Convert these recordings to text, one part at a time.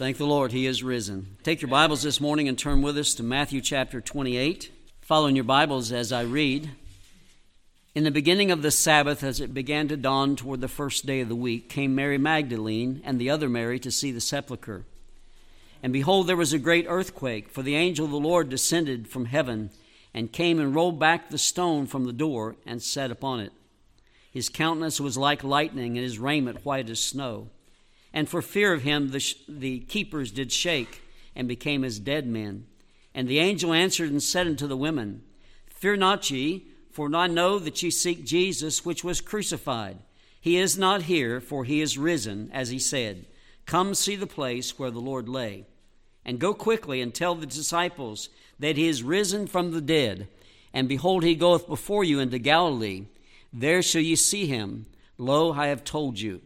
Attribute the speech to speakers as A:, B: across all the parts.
A: Thank the Lord, He is risen. Take your Bibles this morning and turn with us to Matthew chapter 28. Following your Bibles as I read. In the beginning of the Sabbath, as it began to dawn toward the first day of the week, came Mary Magdalene and the other Mary to see the sepulchre. And behold, there was a great earthquake, for the angel of the Lord descended from heaven and came and rolled back the stone from the door and sat upon it. His countenance was like lightning, and his raiment white as snow. And for fear of him, the, sh- the keepers did shake and became as dead men. And the angel answered and said unto the women, Fear not ye, for I know that ye seek Jesus, which was crucified. He is not here, for he is risen, as he said. Come see the place where the Lord lay. And go quickly and tell the disciples that he is risen from the dead. And behold, he goeth before you into Galilee. There shall ye see him. Lo, I have told you.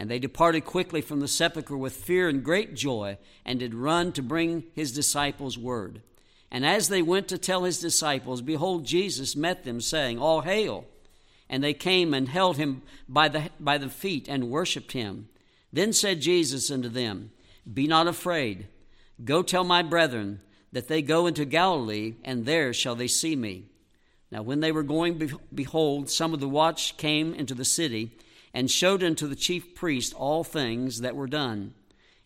A: And they departed quickly from the sepulchre with fear and great joy, and did run to bring his disciples word. And as they went to tell his disciples, behold, Jesus met them, saying, All hail! And they came and held him by the, by the feet and worshipped him. Then said Jesus unto them, Be not afraid. Go tell my brethren that they go into Galilee, and there shall they see me. Now, when they were going, behold, some of the watch came into the city and showed unto the chief priest all things that were done.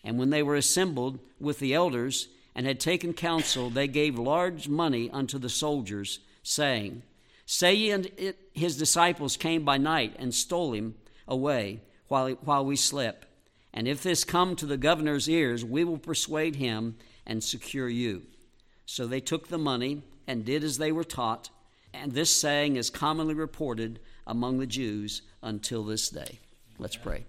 A: And when they were assembled with the elders and had taken counsel, they gave large money unto the soldiers, saying, Say ye, and his disciples came by night and stole him away while, while we slept. And if this come to the governor's ears, we will persuade him and secure you. So they took the money and did as they were taught. And this saying is commonly reported among the Jews until this day. Let's pray.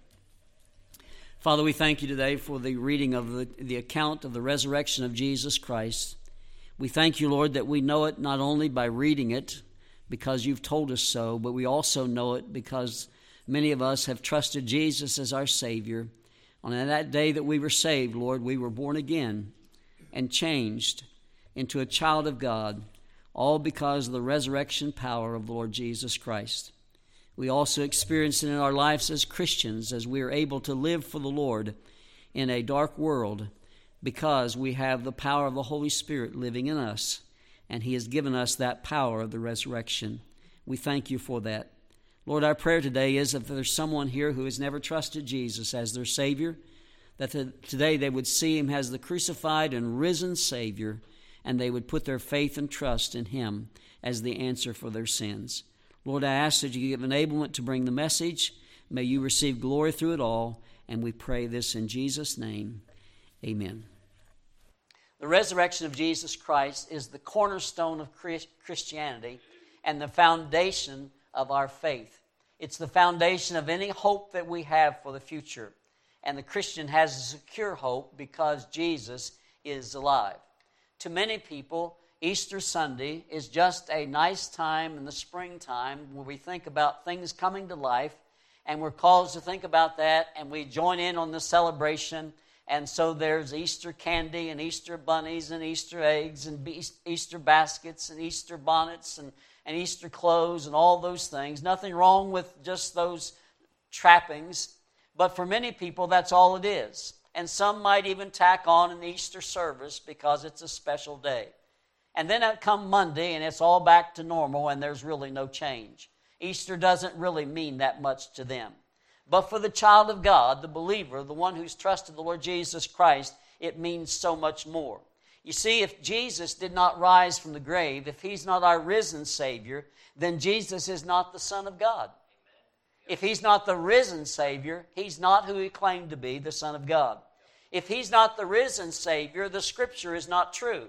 A: Father, we thank you today for the reading of the, the account of the resurrection of Jesus Christ. We thank you, Lord, that we know it not only by reading it, because you've told us so, but we also know it because many of us have trusted Jesus as our Savior. On that day that we were saved, Lord, we were born again and changed into a child of God, all because of the resurrection power of the Lord Jesus Christ. We also experience it in our lives as Christians as we are able to live for the Lord in a dark world because we have the power of the Holy Spirit living in us, and He has given us that power of the resurrection. We thank you for that. Lord, our prayer today is if there's someone here who has never trusted Jesus as their Savior, that today they would see Him as the crucified and risen Savior, and they would put their faith and trust in Him as the answer for their sins. Lord, I ask that you give enablement to bring the message. May you receive glory through it all. And we pray this in Jesus' name. Amen. The resurrection of Jesus Christ is the cornerstone of Christianity and the foundation of our faith. It's the foundation of any hope that we have for the future. And the Christian has a secure hope because Jesus is alive. To many people, Easter Sunday is just a nice time in the springtime where we think about things coming to life, and we're called to think about that, and we join in on the celebration. And so there's Easter candy and Easter bunnies and Easter eggs and Easter baskets and Easter bonnets and, and Easter clothes and all those things. Nothing wrong with just those trappings, but for many people, that's all it is. And some might even tack on an Easter service because it's a special day. And then come Monday and it's all back to normal and there's really no change. Easter doesn't really mean that much to them. But for the child of God, the believer, the one who's trusted the Lord Jesus Christ, it means so much more. You see, if Jesus did not rise from the grave, if he's not our risen Savior, then Jesus is not the Son of God. If he's not the risen Savior, he's not who he claimed to be, the Son of God. If he's not the risen Savior, the Scripture is not true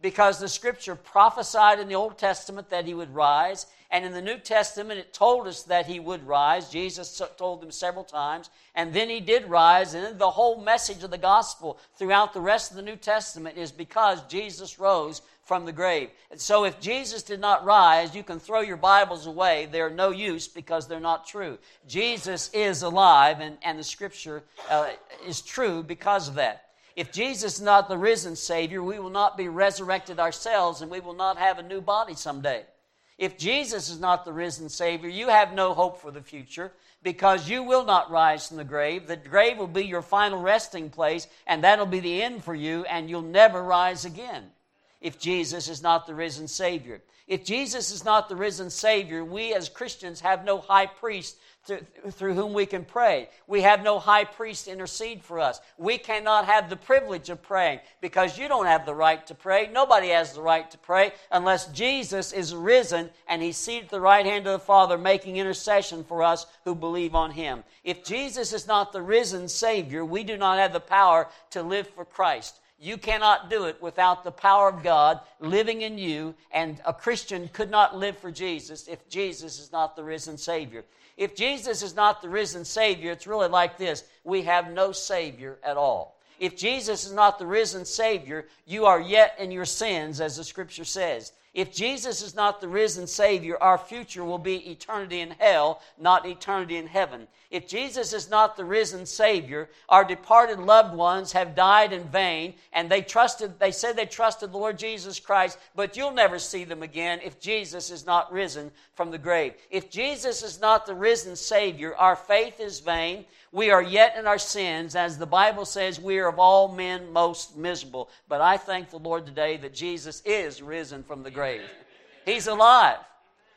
A: because the scripture prophesied in the Old Testament that he would rise, and in the New Testament it told us that he would rise. Jesus told them several times, and then he did rise, and the whole message of the gospel throughout the rest of the New Testament is because Jesus rose from the grave. And so if Jesus did not rise, you can throw your Bibles away. They're no use because they're not true. Jesus is alive, and, and the scripture uh, is true because of that. If Jesus is not the risen Savior, we will not be resurrected ourselves and we will not have a new body someday. If Jesus is not the risen Savior, you have no hope for the future because you will not rise from the grave. The grave will be your final resting place, and that'll be the end for you, and you'll never rise again if Jesus is not the risen Savior. If Jesus is not the risen Savior, we as Christians have no high priest through whom we can pray. We have no high priest intercede for us. We cannot have the privilege of praying because you don't have the right to pray. Nobody has the right to pray unless Jesus is risen and he's seated at the right hand of the Father making intercession for us who believe on him. If Jesus is not the risen Savior, we do not have the power to live for Christ. You cannot do it without the power of God living in you, and a Christian could not live for Jesus if Jesus is not the risen Savior. If Jesus is not the risen Savior, it's really like this we have no Savior at all. If Jesus is not the risen Savior, you are yet in your sins, as the Scripture says. If Jesus is not the risen Savior, our future will be eternity in hell, not eternity in heaven. If Jesus is not the risen Savior, our departed loved ones have died in vain, and they trusted, they said they trusted the Lord Jesus Christ, but you'll never see them again if Jesus is not risen from the grave. If Jesus is not the risen Savior, our faith is vain. We are yet in our sins. As the Bible says, we are of all men most miserable. But I thank the Lord today that Jesus is risen from the grave. He's alive.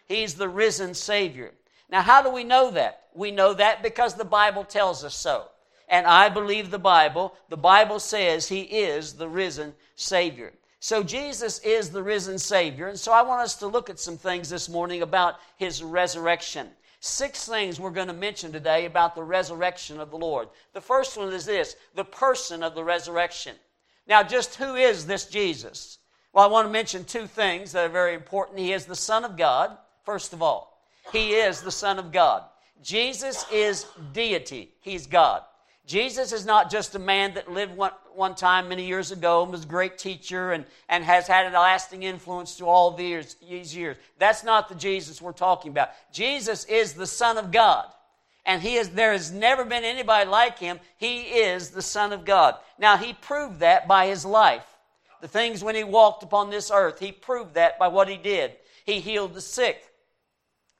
A: He's the risen Savior. Now, how do we know that? We know that because the Bible tells us so. And I believe the Bible. The Bible says He is the risen Savior. So Jesus is the risen Savior. And so I want us to look at some things this morning about His resurrection. Six things we're going to mention today about the resurrection of the Lord. The first one is this the person of the resurrection. Now, just who is this Jesus? Well, I want to mention two things that are very important. He is the Son of God, first of all. He is the Son of God. Jesus is deity, He's God. Jesus is not just a man that lived one, one time many years ago and was a great teacher and, and has had a lasting influence through all these, these years. That's not the Jesus we're talking about. Jesus is the Son of God. And he is, there has never been anybody like him. He is the Son of God. Now, he proved that by his life. The things when he walked upon this earth, he proved that by what he did. He healed the sick.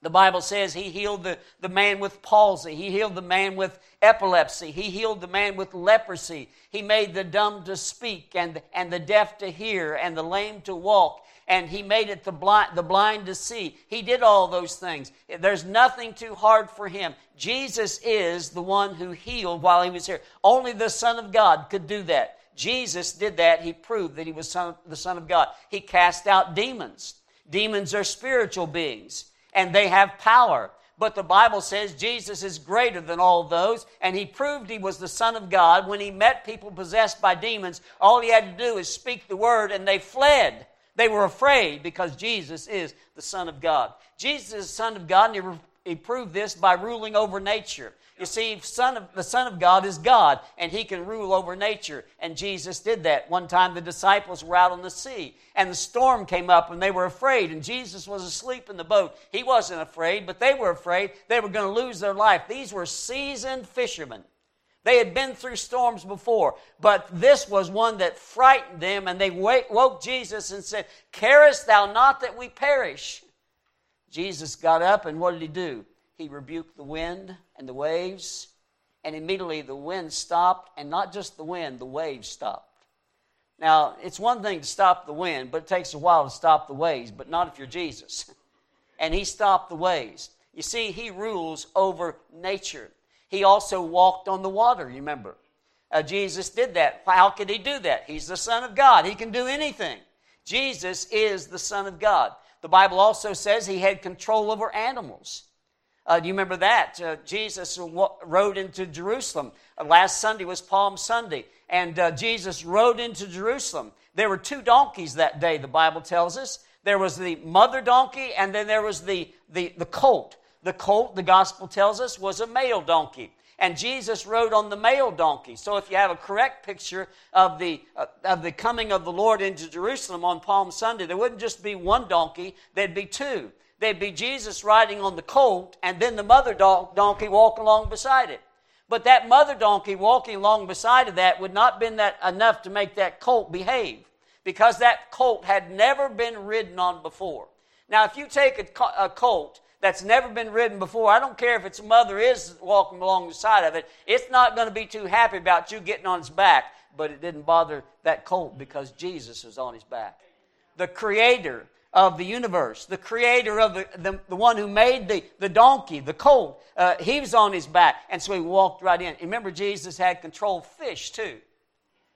A: The Bible says he healed the, the man with palsy. He healed the man with epilepsy. He healed the man with leprosy. He made the dumb to speak and, and the deaf to hear and the lame to walk. And he made it the blind, the blind to see. He did all those things. There's nothing too hard for him. Jesus is the one who healed while he was here. Only the Son of God could do that. Jesus did that. He proved that he was son, the Son of God. He cast out demons. Demons are spiritual beings and they have power. But the Bible says Jesus is greater than all those, and he proved he was the Son of God. When he met people possessed by demons, all he had to do is speak the word, and they fled. They were afraid because Jesus is the Son of God. Jesus is the Son of God, and he, proved this by ruling over nature. You see, son of, the Son of God is God, and He can rule over nature. And Jesus did that. One time the disciples were out on the sea, and the storm came up, and they were afraid, and Jesus was asleep in the boat. He wasn't afraid, but they were afraid they were going to lose their life. These were seasoned fishermen. They had been through storms before, but this was one that frightened them, and they woke Jesus and said, Carest thou not that we perish? Jesus got up, and what did he do? he rebuked the wind and the waves, and immediately the wind stopped, and not just the wind, the waves stopped. Now, it's one thing to stop the wind, but it takes a while to stop the waves, but not if you're Jesus. and he stopped the waves. You see, he rules over nature. He also walked on the water, you remember. Uh, Jesus did that. How could he do that? He's the Son of God. He can do anything. Jesus is the Son of God. The Bible also says he had control over animals. Uh, do you remember that? Uh, Jesus rode into Jerusalem. Uh, last Sunday was Palm Sunday, and uh, Jesus rode into Jerusalem. There were two donkeys that day, the Bible tells us. There was the mother donkey, and then there was the, the, the colt. The colt, the gospel tells us, was a male donkey. And Jesus rode on the male donkey. So if you have a correct picture of the, uh, of the coming of the Lord into Jerusalem on Palm Sunday, there wouldn't just be one donkey, there'd be two there'd be Jesus riding on the colt and then the mother donkey walking along beside it. But that mother donkey walking along beside of that would not been that enough to make that colt behave because that colt had never been ridden on before. Now, if you take a, a colt that's never been ridden before, I don't care if its mother is walking along the side of it, it's not going to be too happy about you getting on its back. But it didn't bother that colt because Jesus was on his back. The creator of the universe, the creator of the, the, the one who made the, the donkey, the colt, uh, he was on his back. And so he walked right in. Remember, Jesus had control of fish too.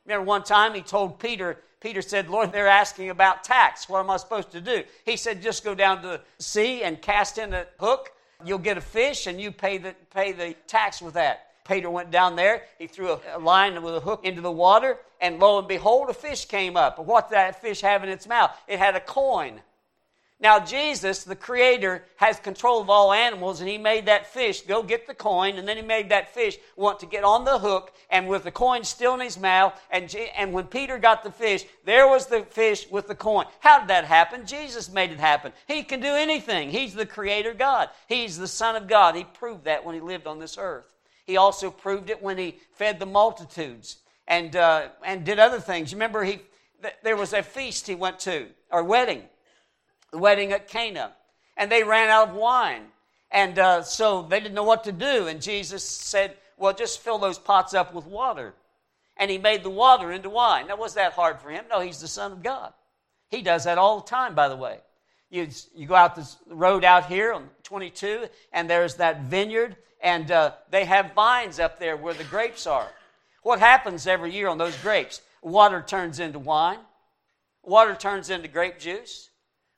A: Remember one time he told Peter, Peter said, Lord, they're asking about tax. What am I supposed to do? He said, just go down to the sea and cast in a hook. You'll get a fish and you pay the, pay the tax with that. Peter went down there. He threw a, line with a hook into the water, and lo and behold, a fish came up. What did that fish have in its mouth? It had a coin. Now, Jesus, the Creator, has control of all animals, and He made that fish go get the coin, and then He made that fish want to get on the hook, and with the coin still in his mouth, and, and when Peter got the fish, there was the fish with the coin. How did that happen? Jesus made it happen. He can do anything. He's the Creator God, He's the Son of God. He proved that when He lived on this earth. He also proved it when he fed the multitudes and, uh, and did other things. You remember, he, th- there was a feast he went to, or wedding, the wedding at Cana, and they ran out of wine. And uh, so they didn't know what to do. And Jesus said, Well, just fill those pots up with water. And he made the water into wine. Now, was that hard for him? No, he's the Son of God. He does that all the time, by the way. You, you go out this road out here on 22, and there's that vineyard, and uh, they have vines up there where the grapes are. What happens every year on those grapes? Water turns into wine, water turns into grape juice.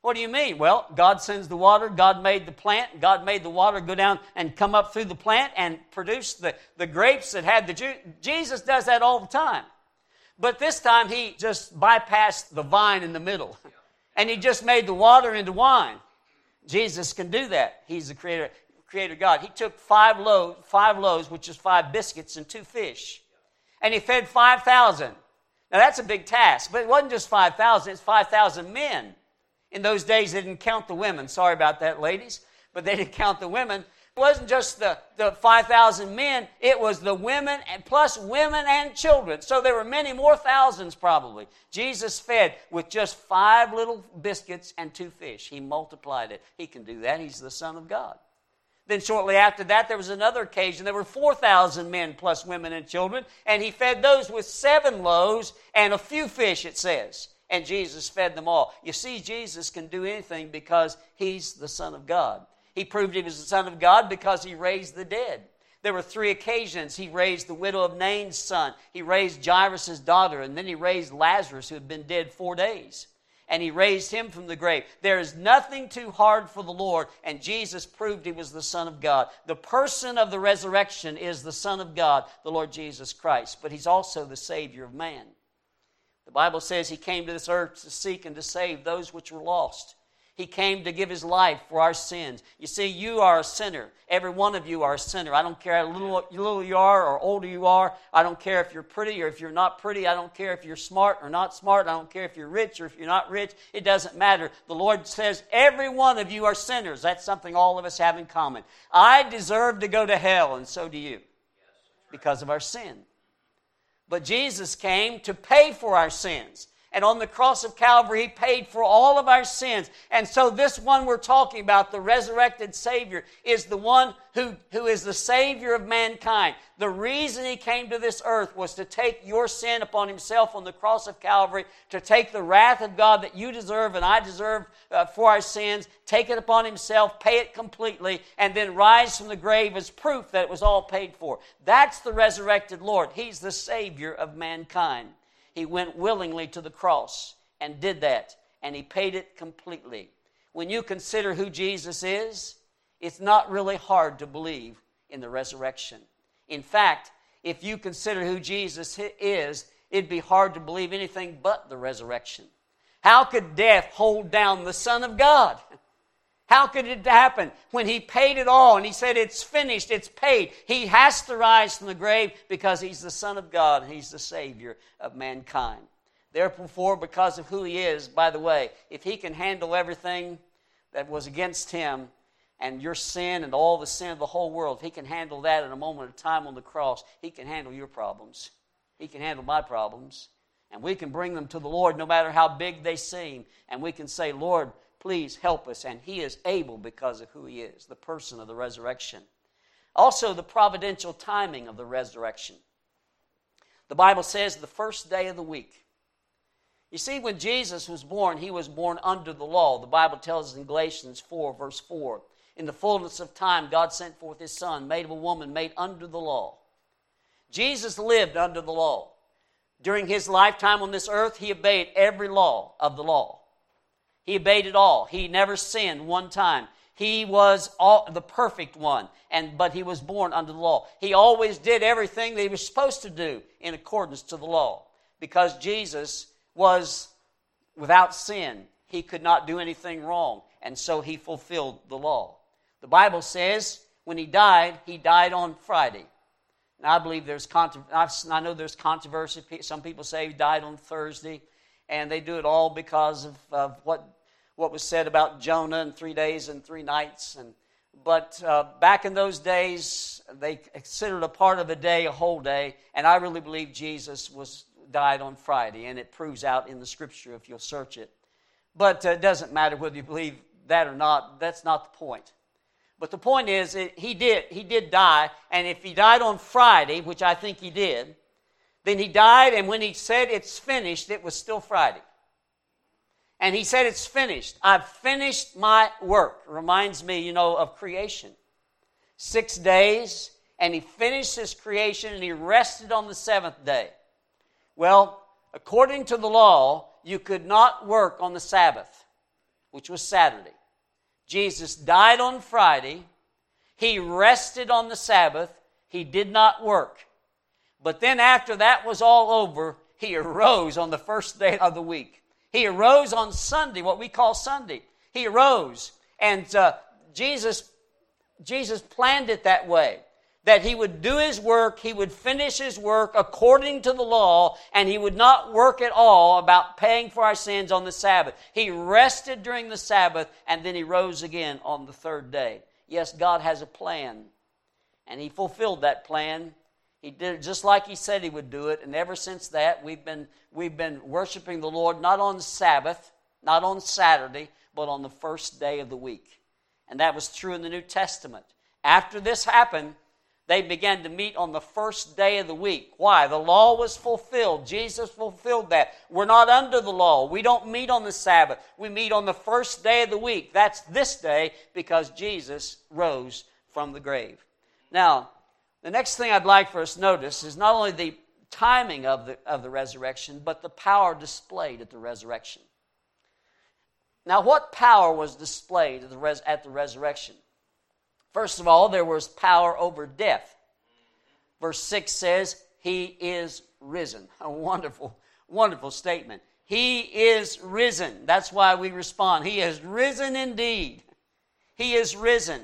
A: What do you mean? Well, God sends the water, God made the plant, God made the water go down and come up through the plant and produce the, the grapes that had the juice. Jesus does that all the time. But this time he just bypassed the vine in the middle and he just made the water into wine. Jesus can do that. He's the creator creator God. He took five loaves, five loaves, which is five biscuits and two fish, and he fed 5,000. Now that's a big task, but it wasn't just 5,000, it's 5,000 men. In those days, they didn't count the women. Sorry about that, ladies, but they didn't count the women. It wasn't just the, the 5,000 men, it was the women and plus women and children. So there were many more thousands probably. Jesus fed with just five little biscuits and two fish. He multiplied it. He can do that. He's the Son of God. Then, shortly after that, there was another occasion. There were 4,000 men plus women and children, and he fed those with seven loaves and a few fish, it says. And Jesus fed them all. You see, Jesus can do anything because he's the Son of God. He proved he was the Son of God because he raised the dead. There were three occasions he raised the widow of Nain's son, he raised Jairus' daughter, and then he raised Lazarus, who had been dead four days and he raised him from the grave. There is nothing too hard for the Lord, and Jesus proved he was the Son of God. The person of the resurrection is the Son of God, the Lord Jesus Christ, but he's also the Savior of man. The Bible says he came to this earth to seek and to save those which were lost. He came to give his life for our sins. You see, you are a sinner. Every one of you are a sinner. I don't care how little, little you are or older you are. I don't care if you're pretty or if you're not pretty. I don't care if you're smart or not smart. I don't care if you're rich or if you're not rich. It doesn't matter. The Lord says every one of you are sinners. That's something all of us have in common. I deserve to go to hell, and so do you because of our sin. But Jesus came to pay for our sins. And on the cross of Calvary, He paid for all of our sins. And so, this one we're talking about, the resurrected Savior, is the one who, who is the Savior of mankind. The reason He came to this earth was to take your sin upon Himself on the cross of Calvary, to take the wrath of God that you deserve and I deserve uh, for our sins, take it upon Himself, pay it completely, and then rise from the grave as proof that it was all paid for. That's the resurrected Lord. He's the Savior of mankind. He went willingly to the cross and did that, and he paid it completely. When you consider who Jesus is, it's not really hard to believe in the resurrection. In fact, if you consider who Jesus is, it'd be hard to believe anything but the resurrection. How could death hold down the Son of God? How could it happen? When he paid it all and he said, It's finished, it's paid, he has to rise from the grave because he's the Son of God and he's the Savior of mankind. Therefore, because of who he is, by the way, if he can handle everything that was against him and your sin and all the sin of the whole world, if he can handle that in a moment of time on the cross, he can handle your problems. He can handle my problems. And we can bring them to the Lord no matter how big they seem. And we can say, Lord, please help us. And He is able because of who He is, the person of the resurrection. Also, the providential timing of the resurrection. The Bible says the first day of the week. You see, when Jesus was born, he was born under the law. The Bible tells us in Galatians 4, verse 4 In the fullness of time, God sent forth his Son, made of a woman, made under the law. Jesus lived under the law. During his lifetime on this earth, he obeyed every law of the law. He obeyed it all. He never sinned one time. He was all, the perfect one, and but he was born under the law. He always did everything that he was supposed to do in accordance to the law, because Jesus was without sin. He could not do anything wrong, and so he fulfilled the law. The Bible says when he died, he died on Friday. And I believe there's I know there's controversy. Some people say he died on Thursday, and they do it all because of, of what what was said about Jonah and three days and three nights. And, but uh, back in those days, they considered a part of a day a whole day, and I really believe Jesus was died on Friday, and it proves out in the Scripture if you'll search it. But uh, it doesn't matter whether you believe that or not. That's not the point. But the point is, it, he did he did die, and if he died on Friday, which I think he did, then he died, and when he said it's finished, it was still Friday. And he said, It's finished. I've finished my work. Reminds me, you know, of creation. Six days, and he finished his creation and he rested on the seventh day. Well, according to the law, you could not work on the Sabbath, which was Saturday. Jesus died on Friday. He rested on the Sabbath. He did not work. But then, after that was all over, he arose on the first day of the week. He arose on Sunday, what we call Sunday. He arose, and uh, Jesus, Jesus planned it that way that he would do his work, he would finish his work according to the law, and he would not work at all about paying for our sins on the Sabbath. He rested during the Sabbath, and then he rose again on the third day. Yes, God has a plan, and he fulfilled that plan he did it just like he said he would do it, and ever since that, we've been, we've been worshiping the Lord not on Sabbath, not on Saturday, but on the first day of the week. And that was true in the New Testament. After this happened, they began to meet on the first day of the week. Why? The law was fulfilled. Jesus fulfilled that. We're not under the law. We don't meet on the Sabbath. We meet on the first day of the week. That's this day because Jesus rose from the grave. Now, the next thing I'd like for us to notice is not only the timing of the, of the resurrection, but the power displayed at the resurrection. Now, what power was displayed at the, res- at the resurrection? First of all, there was power over death. Verse 6 says, He is risen. A wonderful, wonderful statement. He is risen. That's why we respond. He is risen indeed. He is risen.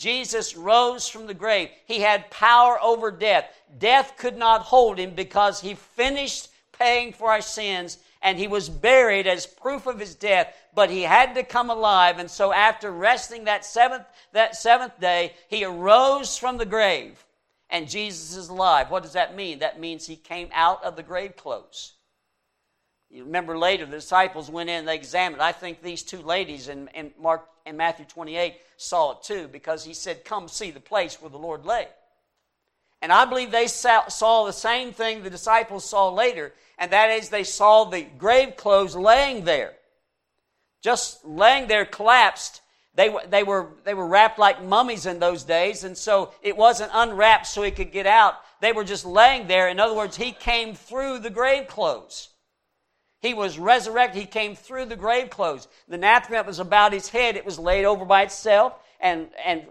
A: Jesus rose from the grave. He had power over death. Death could not hold him because he finished paying for our sins and he was buried as proof of his death, but he had to come alive. And so after resting that seventh, that seventh day, he arose from the grave and Jesus is alive. What does that mean? That means he came out of the grave clothes. You remember later, the disciples went in and they examined. I think these two ladies in, in Mark and Matthew 28 saw it too, because he said, Come see the place where the Lord lay. And I believe they saw the same thing the disciples saw later, and that is they saw the grave clothes laying there. Just laying there collapsed. They, they, were, they were wrapped like mummies in those days, and so it wasn't unwrapped so he could get out. They were just laying there. In other words, he came through the grave clothes. He was resurrected. He came through the grave clothes. The napkin that was about his head, it was laid over by itself and, and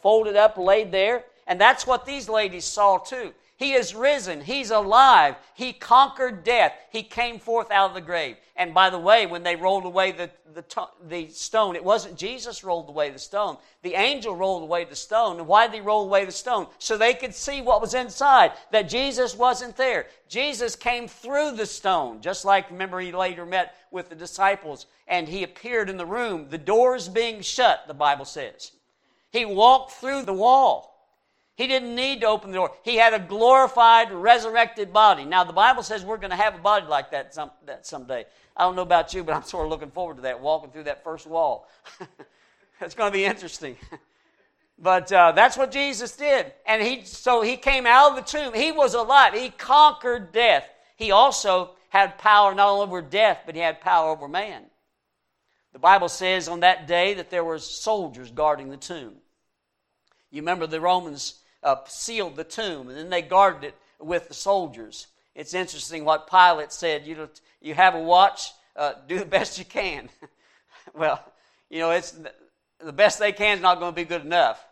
A: folded up, laid there. And that's what these ladies saw too. He is risen. He's alive. He conquered death. He came forth out of the grave. And by the way, when they rolled away the, the, the stone, it wasn't Jesus rolled away the stone. The angel rolled away the stone. And why did he roll away the stone? So they could see what was inside, that Jesus wasn't there. Jesus came through the stone, just like, remember, he later met with the disciples and he appeared in the room, the doors being shut, the Bible says. He walked through the wall. He didn't need to open the door. He had a glorified, resurrected body. Now, the Bible says we're going to have a body like that, some, that someday. I don't know about you, but I'm sort of looking forward to that, walking through that first wall. it's going to be interesting. but uh, that's what Jesus did. And he, so he came out of the tomb. He was alive. He conquered death. He also had power not only over death, but he had power over man. The Bible says on that day that there were soldiers guarding the tomb. You remember the Romans uh, sealed the tomb, and then they guarded it with the soldiers. It's interesting what Pilate said. You, know, you have a watch, uh, do the best you can. well, you know, it's the best they can is not going to be good enough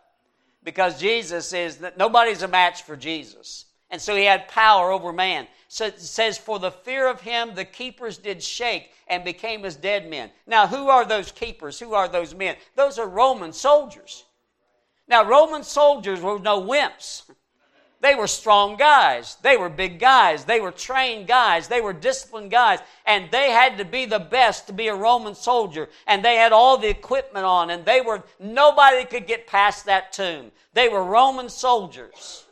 A: because Jesus is that nobody's a match for Jesus. And so he had power over man. So it says, For the fear of him, the keepers did shake and became as dead men. Now, who are those keepers? Who are those men? Those are Roman soldiers. Now, Roman soldiers were no wimps. They were strong guys. They were big guys. They were trained guys. They were disciplined guys. And they had to be the best to be a Roman soldier. And they had all the equipment on. And they were, nobody could get past that tomb. They were Roman soldiers,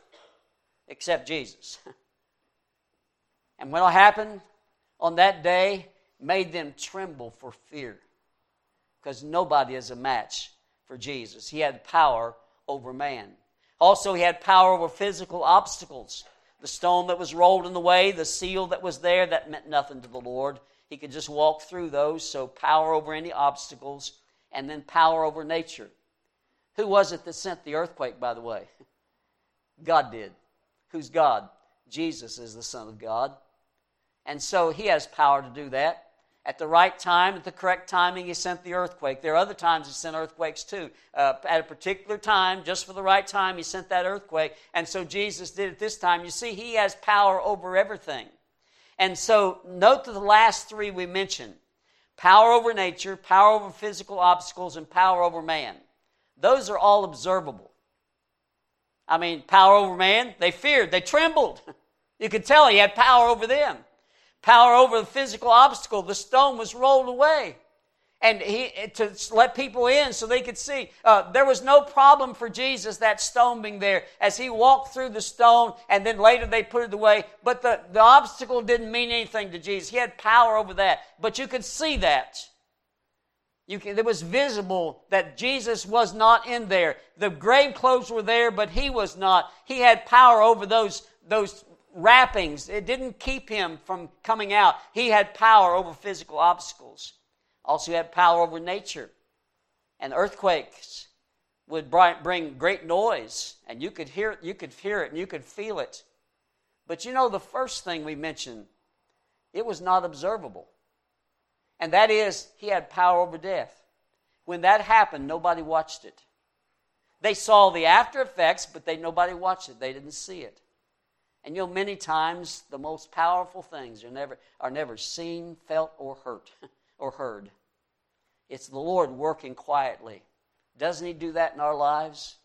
A: except Jesus. And what happened on that day made them tremble for fear. Because nobody is a match for Jesus. He had power over man. Also, he had power over physical obstacles. The stone that was rolled in the way, the seal that was there, that meant nothing to the Lord. He could just walk through those, so power over any obstacles, and then power over nature. Who was it that sent the earthquake, by the way? God did. Who's God? Jesus is the Son of God. And so he has power to do that at the right time, at the correct timing, he sent the earthquake. There are other times he sent earthquakes too. Uh, at a particular time, just for the right time, he sent that earthquake. And so Jesus did it this time. You see, he has power over everything. And so note the last three we mentioned power over nature, power over physical obstacles, and power over man. Those are all observable. I mean, power over man, they feared, they trembled. You could tell he had power over them power over the physical obstacle. The stone was rolled away. And he to let people in so they could see. Uh, there was no problem for Jesus that stone being there as he walked through the stone, and then later they put it away. But the, the obstacle didn't mean anything to Jesus. He had power over that. But you could see that. You can, it was visible that Jesus was not in there. The grave clothes were there, but he was not. He had power over those, those wrappings. It didn't keep him from coming out. He had power over physical obstacles. Also, he had power over nature. And earthquakes would bring great noise, and you could hear it, you could hear it, and you could feel it. But you know, the first thing we mentioned, it was not observable. And that is, he had power over death. When that happened, nobody watched it. They saw the after effects, but they nobody watched it. They didn't see it. And you know, many times the most powerful things are never, are never seen, felt, or hurt or heard. It's the Lord working quietly. Doesn't He do that in our lives?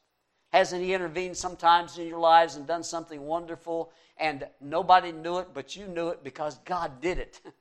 A: Hasn't He intervened sometimes in your lives and done something wonderful and nobody knew it, but you knew it because God did it?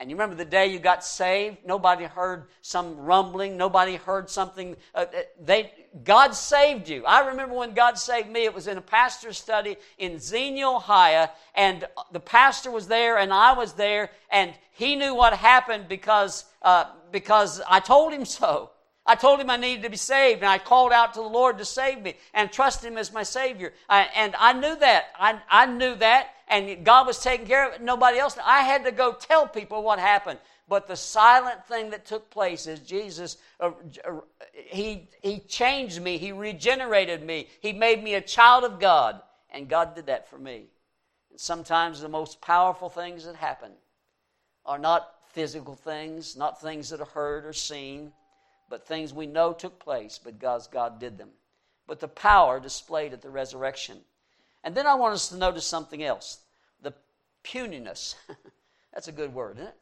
A: And you remember the day you got saved? Nobody heard some rumbling. Nobody heard something. Uh, uh, they, God saved you. I remember when God saved me. It was in a pastor's study in Xenia, Ohio, and the pastor was there, and I was there, and he knew what happened because uh, because I told him so. I told him I needed to be saved, and I called out to the Lord to save me and trust Him as my Savior. I, and I knew that. I, I knew that, and God was taking care of it. Nobody else. I had to go tell people what happened. But the silent thing that took place is Jesus, uh, uh, he, he changed me. He regenerated me. He made me a child of God. And God did that for me. And sometimes the most powerful things that happen are not physical things, not things that are heard or seen, but things we know took place, but God's God did them. But the power displayed at the resurrection. And then I want us to notice something else the puniness. That's a good word, isn't it?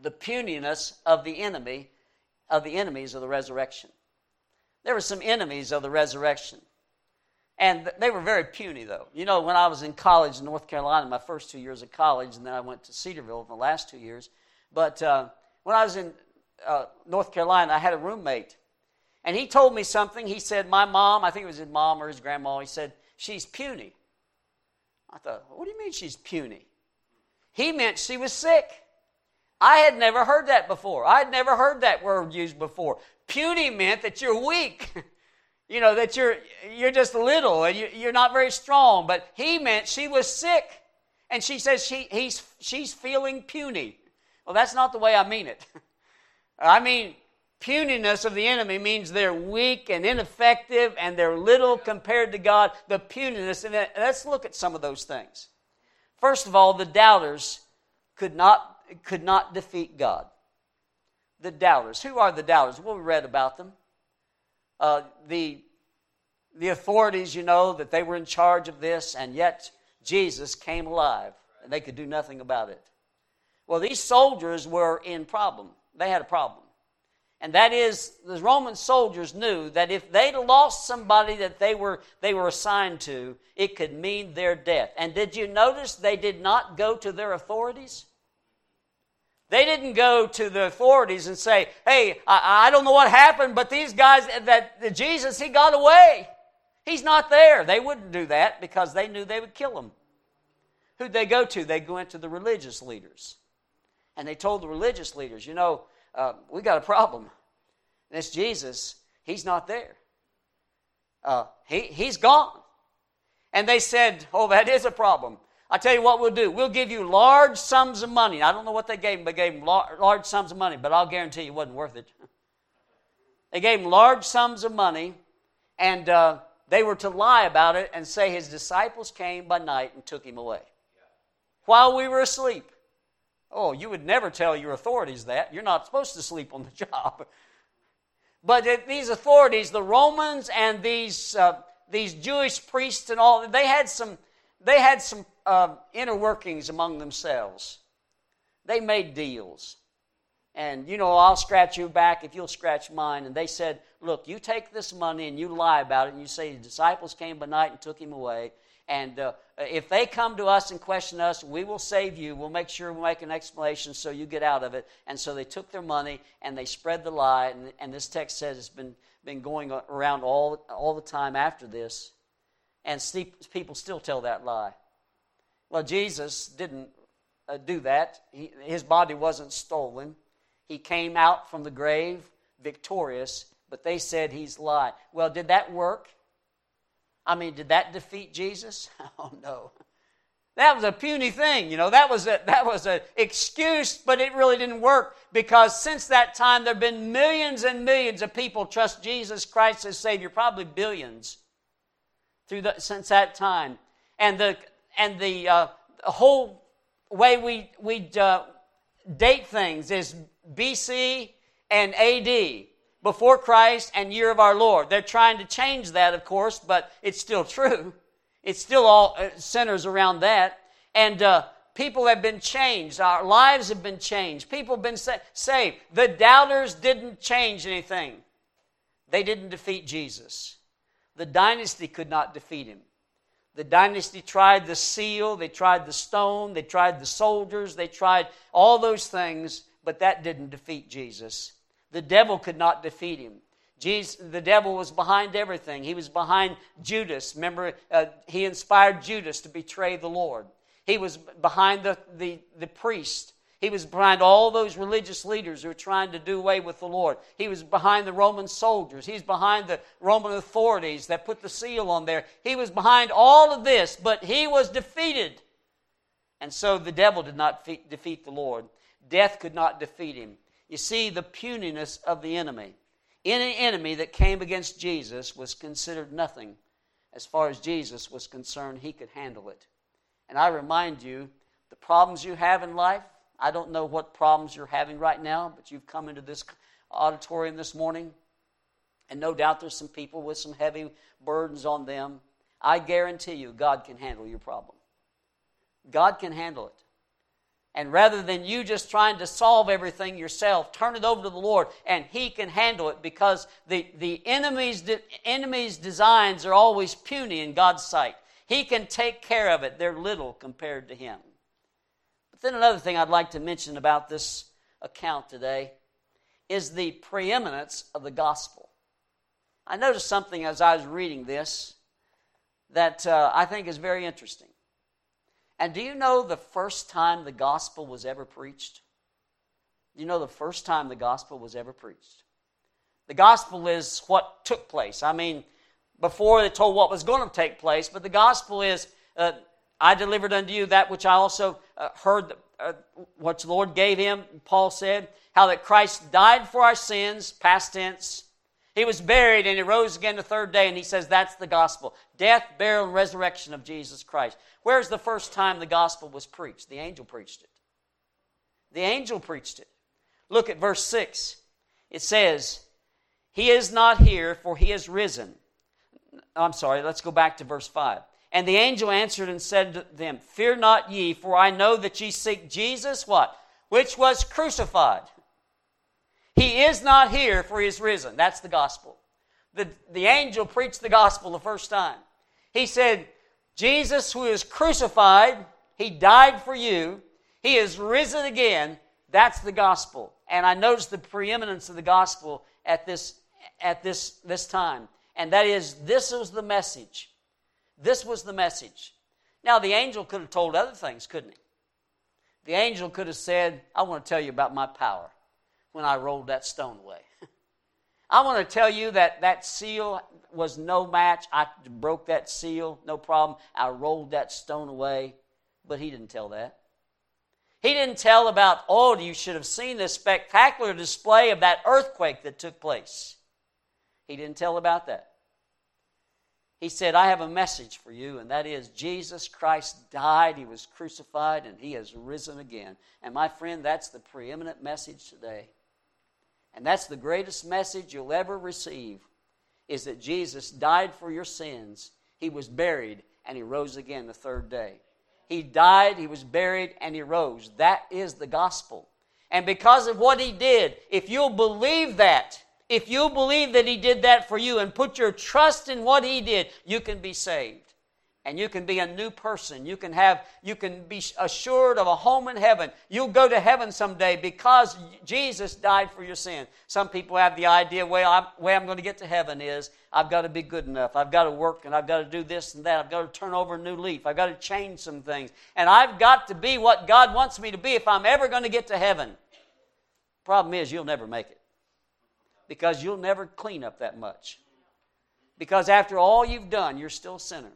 A: The puniness of the enemy, of the enemies of the resurrection. There were some enemies of the resurrection. And they were very puny, though. You know, when I was in college in North Carolina, my first two years of college, and then I went to Cedarville for the last two years. But uh, when I was in uh, North Carolina, I had a roommate. And he told me something. He said, My mom, I think it was his mom or his grandma, he said, She's puny. I thought, What do you mean she's puny? He meant she was sick. I had never heard that before. I had never heard that word used before. Puny meant that you're weak. you know, that you're, you're just little and you, are not very strong. But he meant she was sick. And she says she, he's, she's feeling puny. Well, that's not the way I mean it. I mean, puniness of the enemy means they're weak and ineffective and they're little compared to God. The puniness. And let's look at some of those things. First of all, the doubters could not, could not defeat God. The doubters. Who are the doubters? Well, we read about them. Uh, the, the authorities, you know, that they were in charge of this, and yet Jesus came alive, and they could do nothing about it. Well, these soldiers were in problem. They had a problem. And that is, the Roman soldiers knew that if they'd lost somebody that they were, they were assigned to, it could mean their death. And did you notice they did not go to their authorities? They didn't go to the authorities and say, hey, I, I don't know what happened, but these guys, that, that Jesus, he got away. He's not there. They wouldn't do that because they knew they would kill him. Who'd they go to? They went to the religious leaders. And they told the religious leaders, you know, uh, we got a problem. And it's Jesus. He's not there. Uh, he, he's gone. And they said, oh, that is a problem. I tell you what we'll do. We'll give you large sums of money. I don't know what they gave him, but gave him large sums of money, but I'll guarantee you it wasn't worth it. they gave him large sums of money, and uh, they were to lie about it and say his disciples came by night and took him away while we were asleep. Oh, you would never tell your authorities that. You're not supposed to sleep on the job. But these authorities, the Romans and these, uh, these Jewish priests and all, they had some, they had some uh, inner workings among themselves. They made deals. And, you know, I'll scratch your back if you'll scratch mine. And they said, look, you take this money and you lie about it and you say the disciples came by night and took him away. And uh, if they come to us and question us, we will save you. We'll make sure we make an explanation so you get out of it. And so they took their money and they spread the lie. And, and this text says it's been, been going around all, all the time after this. And people still tell that lie. Well, Jesus didn't uh, do that. He, his body wasn't stolen. He came out from the grave victorious, but they said he's lied. Well, did that work? I mean, did that defeat Jesus? Oh no. That was a puny thing, you know. That was a, that was an excuse, but it really didn't work because since that time there have been millions and millions of people trust Jesus Christ as Savior, probably billions through the, since that time. And the and the, uh, whole way we, we uh, date things is BC and AD, before Christ and year of our Lord. They're trying to change that, of course, but it's still true. It still all uh, centers around that. And uh, people have been changed. Our lives have been changed. People have been sa- saved. The doubters didn't change anything. They didn't defeat Jesus. The dynasty could not defeat him. The dynasty tried the seal, they tried the stone, they tried the soldiers, they tried all those things, but that didn't defeat Jesus. The devil could not defeat him. Jesus, the devil was behind everything. He was behind Judas. Remember, uh, he inspired Judas to betray the Lord. He was behind the, the, the priest he was behind all those religious leaders who were trying to do away with the Lord. He was behind the Roman soldiers. He's behind the Roman authorities that put the seal on there. He was behind all of this, but he was defeated. And so the devil did not defeat the Lord. Death could not defeat him. You see the puniness of the enemy. Any enemy that came against Jesus was considered nothing. As far as Jesus was concerned, he could handle it. And I remind you, the problems you have in life, I don't know what problems you're having right now, but you've come into this auditorium this morning, and no doubt there's some people with some heavy burdens on them. I guarantee you, God can handle your problem. God can handle it. And rather than you just trying to solve everything yourself, turn it over to the Lord and He can handle it because the, the enemy's, de, enemy's designs are always puny in God's sight. He can take care of it. They're little compared to Him. But then another thing I'd like to mention about this account today is the preeminence of the gospel. I noticed something as I was reading this that uh, I think is very interesting. And do you know the first time the gospel was ever preached? Do you know the first time the gospel was ever preached? The gospel is what took place. I mean, before they told what was going to take place, but the gospel is uh, I delivered unto you that which I also uh, heard, uh, what the Lord gave him, Paul said, how that Christ died for our sins, past tense. He was buried and he rose again the third day, and he says that's the gospel death, burial, and resurrection of Jesus Christ. Where's the first time the gospel was preached? The angel preached it. The angel preached it. Look at verse 6. It says, He is not here, for he is risen. I'm sorry, let's go back to verse 5. And the angel answered and said to them, Fear not ye, for I know that ye seek Jesus, what? Which was crucified. He is not here, for he is risen. That's the gospel. The, the angel preached the gospel the first time. He said, Jesus, who is crucified, he died for you, he is risen again. That's the gospel. And I noticed the preeminence of the gospel at this, at this, this time. And that is, this was the message this was the message. Now, the angel could have told other things, couldn't he? The angel could have said, I want to tell you about my power when I rolled that stone away. I want to tell you that that seal was no match. I broke that seal, no problem. I rolled that stone away. But he didn't tell that. He didn't tell about, oh, you should have seen this spectacular display of that earthquake that took place. He didn't tell about that. He said, I have a message for you, and that is Jesus Christ died, He was crucified, and He has risen again. And my friend, that's the preeminent message today. And that's the greatest message you'll ever receive is that Jesus died for your sins. He was buried, and He rose again the third day. He died, He was buried, and He rose. That is the gospel. And because of what He did, if you'll believe that, if you believe that He did that for you and put your trust in what He did, you can be saved. And you can be a new person. You can have, you can be assured of a home in heaven. You'll go to heaven someday because Jesus died for your sin. Some people have the idea, well, I'm, way I'm going to get to heaven is I've got to be good enough. I've got to work and I've got to do this and that. I've got to turn over a new leaf. I've got to change some things. And I've got to be what God wants me to be if I'm ever going to get to heaven. Problem is, you'll never make it because you'll never clean up that much. Because after all you've done, you're still a sinner.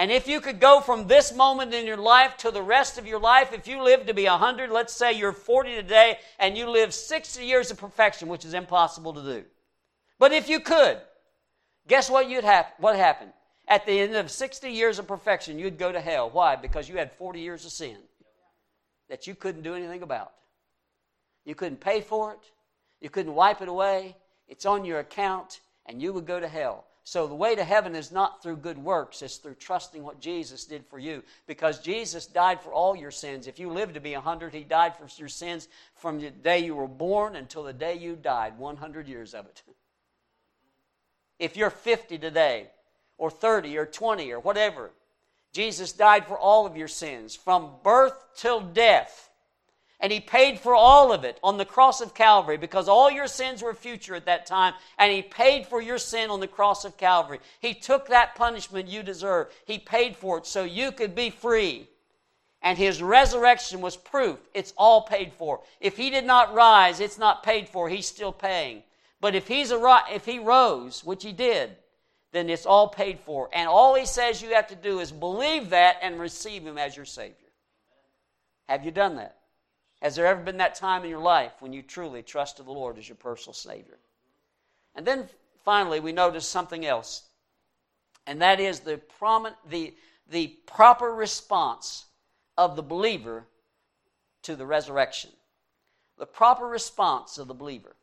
A: And if you could go from this moment in your life to the rest of your life, if you live to be 100, let's say you're 40 today, and you live 60 years of perfection, which is impossible to do. But if you could, guess what you'd have what happened? At the end of 60 years of perfection, you'd go to hell. Why? Because you had 40 years of sin that you couldn't do anything about. You couldn't pay for it. You couldn't wipe it away. It's on your account, and you would go to hell. So the way to heaven is not through good works, it's through trusting what Jesus did for you. Because Jesus died for all your sins. If you live to be 100, He died for your sins from the day you were born until the day you died, 100 years of it. If you're 50 today, or 30, or 20, or whatever, Jesus died for all of your sins, from birth till death. And he paid for all of it on the cross of Calvary because all your sins were future at that time. And he paid for your sin on the cross of Calvary. He took that punishment you deserve. He paid for it so you could be free. And his resurrection was proof it's all paid for. If he did not rise, it's not paid for. He's still paying. But if, he's a, if he rose, which he did, then it's all paid for. And all he says you have to do is believe that and receive him as your Savior. Have you done that? Has there ever been that time in your life when you truly trusted the Lord as your personal Savior? And then finally, we notice something else, and that is the, prom- the, the proper response of the believer to the resurrection. The proper response of the believer.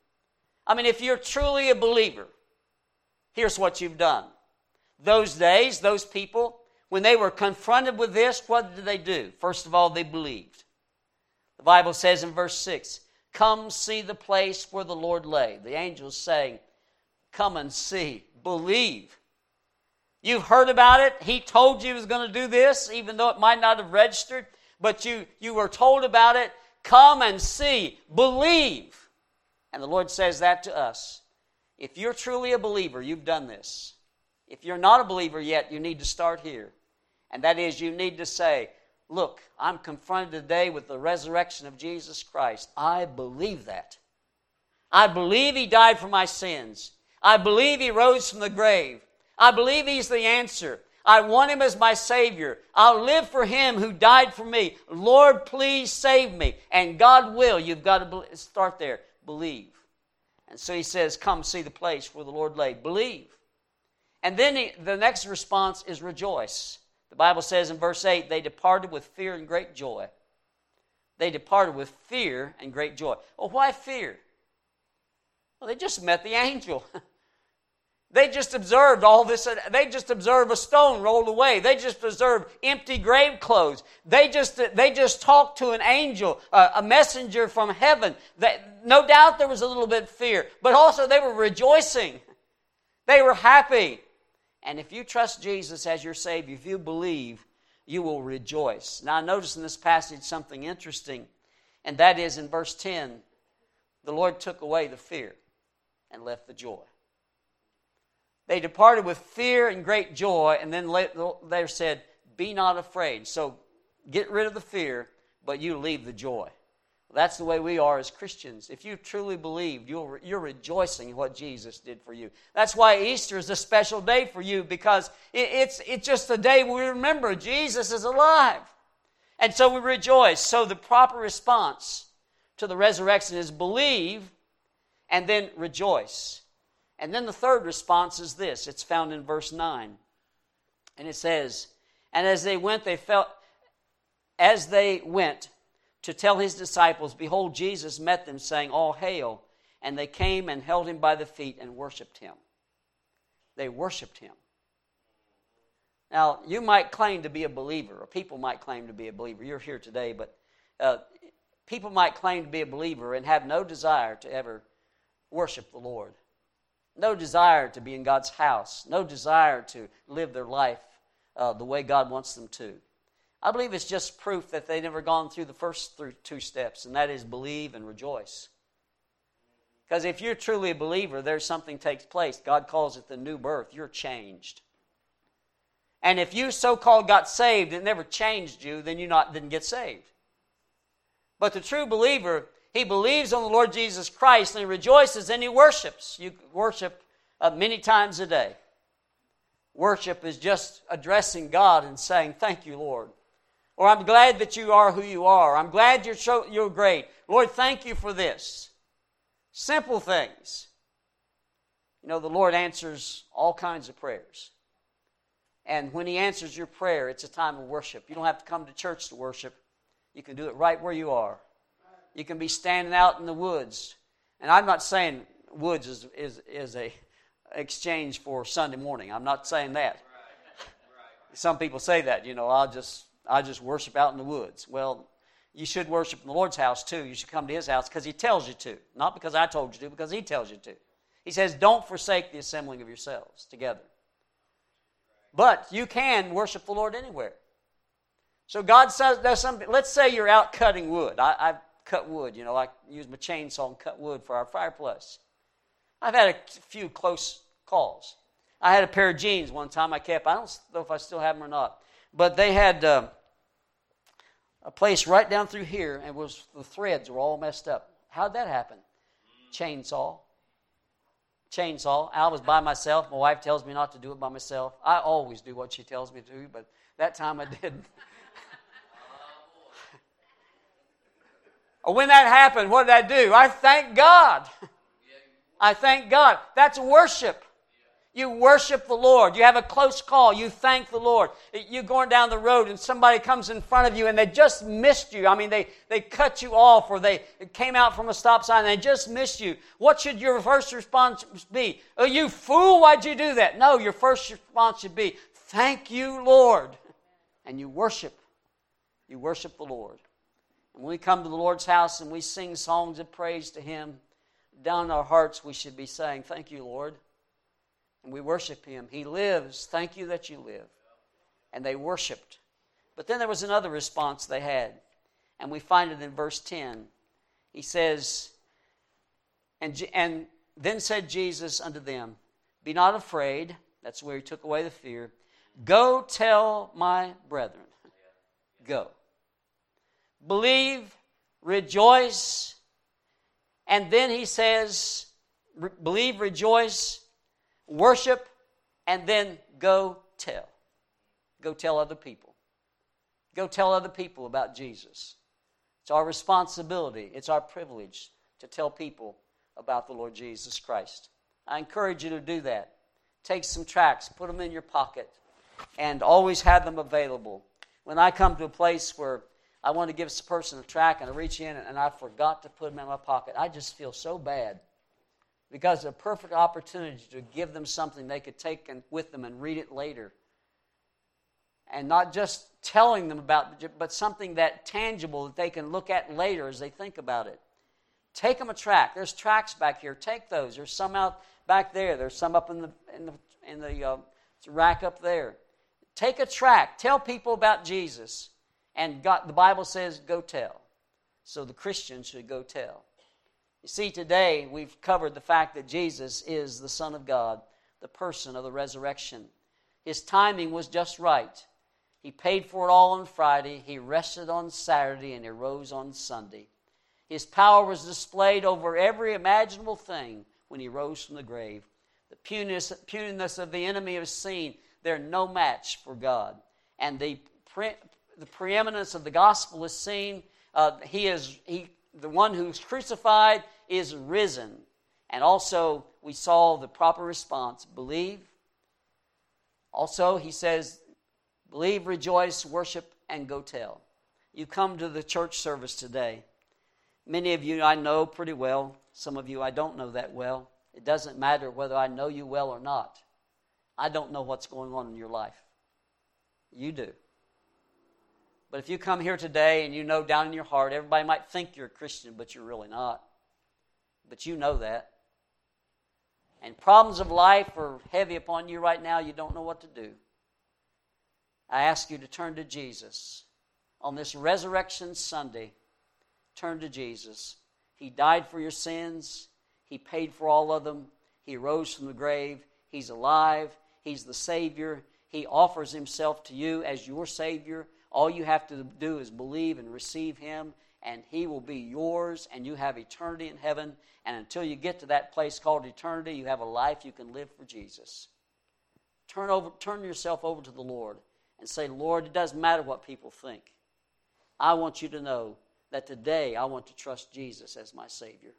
A: I mean, if you're truly a believer, here's what you've done. Those days, those people, when they were confronted with this, what did they do? First of all, they believed. The Bible says in verse 6 Come see the place where the Lord lay. The angel's saying, Come and see, believe. You've heard about it. He told you he was going to do this, even though it might not have registered, but you, you were told about it. Come and see, believe. And the Lord says that to us. If you're truly a believer, you've done this. If you're not a believer yet, you need to start here. And that is, you need to say, Look, I'm confronted today with the resurrection of Jesus Christ. I believe that. I believe He died for my sins. I believe He rose from the grave. I believe He's the answer. I want Him as my Savior. I'll live for Him who died for me. Lord, please save me. And God will. You've got to start there. Believe. And so He says, Come see the place where the Lord lay. Believe. And then he, the next response is rejoice. The Bible says in verse 8, they departed with fear and great joy. They departed with fear and great joy. Well, why fear? Well, they just met the angel. they just observed all this. They just observed a stone rolled away. They just observed empty grave clothes. They just, they just talked to an angel, a messenger from heaven. That, no doubt there was a little bit of fear, but also they were rejoicing. They were happy. And if you trust Jesus as your Savior, if you believe, you will rejoice. Now, I notice in this passage something interesting, and that is in verse 10 the Lord took away the fear and left the joy. They departed with fear and great joy, and then they said, Be not afraid. So get rid of the fear, but you leave the joy. That's the way we are as Christians. If you truly believed, you're, you're rejoicing in what Jesus did for you. That's why Easter is a special day for you because it, it's, it's just the day we remember Jesus is alive. And so we rejoice. So the proper response to the resurrection is believe and then rejoice. And then the third response is this it's found in verse 9. And it says, And as they went, they felt, as they went, to tell his disciples, Behold, Jesus met them, saying, All hail. And they came and held him by the feet and worshiped him. They worshiped him. Now, you might claim to be a believer, or people might claim to be a believer. You're here today, but uh, people might claim to be a believer and have no desire to ever worship the Lord, no desire to be in God's house, no desire to live their life uh, the way God wants them to. I believe it's just proof that they've never gone through the first two steps, and that is believe and rejoice. Because if you're truly a believer, there's something takes place. God calls it the new birth. You're changed. And if you so called got saved, it never changed you, then you not didn't get saved. But the true believer, he believes on the Lord Jesus Christ and he rejoices and he worships. You worship uh, many times a day. Worship is just addressing God and saying, Thank you, Lord. Or I'm glad that you are who you are. I'm glad you're, so, you're great. Lord, thank you for this. Simple things. You know, the Lord answers all kinds of prayers. And when He answers your prayer, it's a time of worship. You don't have to come to church to worship, you can do it right where you are. You can be standing out in the woods. And I'm not saying woods is, is, is a exchange for Sunday morning. I'm not saying that. Some people say that, you know, I'll just I just worship out in the woods. Well, you should worship in the Lord's house too. You should come to His house because He tells you to. Not because I told you to, because He tells you to. He says, Don't forsake the assembling of yourselves together. But you can worship the Lord anywhere. So God says, let's say you're out cutting wood. I, I cut wood, you know, I use my chainsaw and cut wood for our fireplace. I've had a few close calls. I had a pair of jeans one time I kept. I don't know if I still have them or not. But they had uh, a place right down through here, and was the threads were all messed up. How'd that happen? Chainsaw. Chainsaw. I was by myself. My wife tells me not to do it by myself. I always do what she tells me to but that time I didn't. when that happened, what did I do? I thank God. I thank God. That's worship. You worship the Lord. You have a close call. You thank the Lord. You're going down the road and somebody comes in front of you and they just missed you. I mean, they, they cut you off or they came out from a stop sign and they just missed you. What should your first response be? Oh, you fool, why'd you do that? No, your first response should be, Thank you, Lord. And you worship. You worship the Lord. And when we come to the Lord's house and we sing songs of praise to Him, down in our hearts we should be saying, Thank you, Lord and we worship him. He lives. Thank you that you live. And they worshiped. But then there was another response they had, and we find it in verse 10. He says, and, and Then said Jesus unto them, Be not afraid. That's where he took away the fear. Go tell my brethren. Go. Believe, rejoice. And then he says, Believe, rejoice, worship, and then go tell. Go tell other people. Go tell other people about Jesus. It's our responsibility, it's our privilege to tell people about the Lord Jesus Christ. I encourage you to do that. Take some tracts, put them in your pocket, and always have them available. When I come to a place where I want to give a person a tract and I reach in and I forgot to put them in my pocket, I just feel so bad because it's a perfect opportunity to give them something they could take with them and read it later. And not just telling them about but something that tangible that they can look at later as they think about it. Take them a track. There's tracks back here. Take those. There's some out back there. There's some up in the in the in the uh, rack up there. Take a track. Tell people about Jesus. And God, the Bible says, go tell. So the Christian should go tell. You see, today we've covered the fact that Jesus is the Son of God, the person of the resurrection. His timing was just right. He paid for it all on Friday, he rested on Saturday, and he rose on Sunday. His power was displayed over every imaginable thing when he rose from the grave. The puniness of the enemy is seen. They're no match for God. And the, pre, the preeminence of the gospel is seen. Uh, he is he, the one who's crucified is risen. And also, we saw the proper response believe. Also, he says, believe, rejoice, worship, and go tell. You come to the church service today. Many of you I know pretty well, some of you I don't know that well. It doesn't matter whether I know you well or not. I don't know what's going on in your life. You do. But if you come here today and you know down in your heart, everybody might think you're a Christian, but you're really not. But you know that. And problems of life are heavy upon you right now, you don't know what to do. I ask you to turn to Jesus. On this Resurrection Sunday, turn to Jesus. He died for your sins, He paid for all of them, He rose from the grave, He's alive, He's the Savior. He offers Himself to you as your Savior. All you have to do is believe and receive Him, and He will be yours, and you have eternity in heaven. And until you get to that place called eternity, you have a life you can live for Jesus. Turn, over, turn yourself over to the Lord and say, Lord, it doesn't matter what people think. I want you to know that today I want to trust Jesus as my Savior.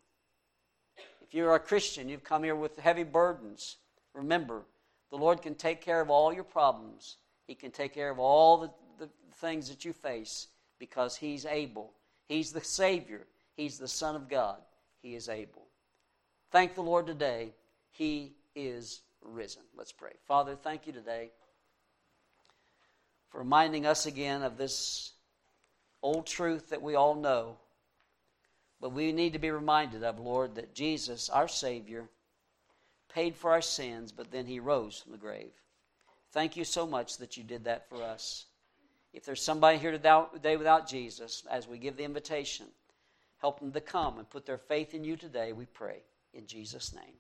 A: If you're a Christian, you've come here with heavy burdens, remember, the Lord can take care of all your problems. He can take care of all the, the things that you face because He's able. He's the Savior, He's the Son of God. He is able. Thank the Lord today. He is risen. Let's pray. Father, thank you today for reminding us again of this old truth that we all know. But we need to be reminded of, Lord, that Jesus, our Savior, paid for our sins, but then He rose from the grave. Thank you so much that you did that for us. If there's somebody here today without Jesus, as we give the invitation, help them to come and put their faith in you today, we pray. In Jesus' name.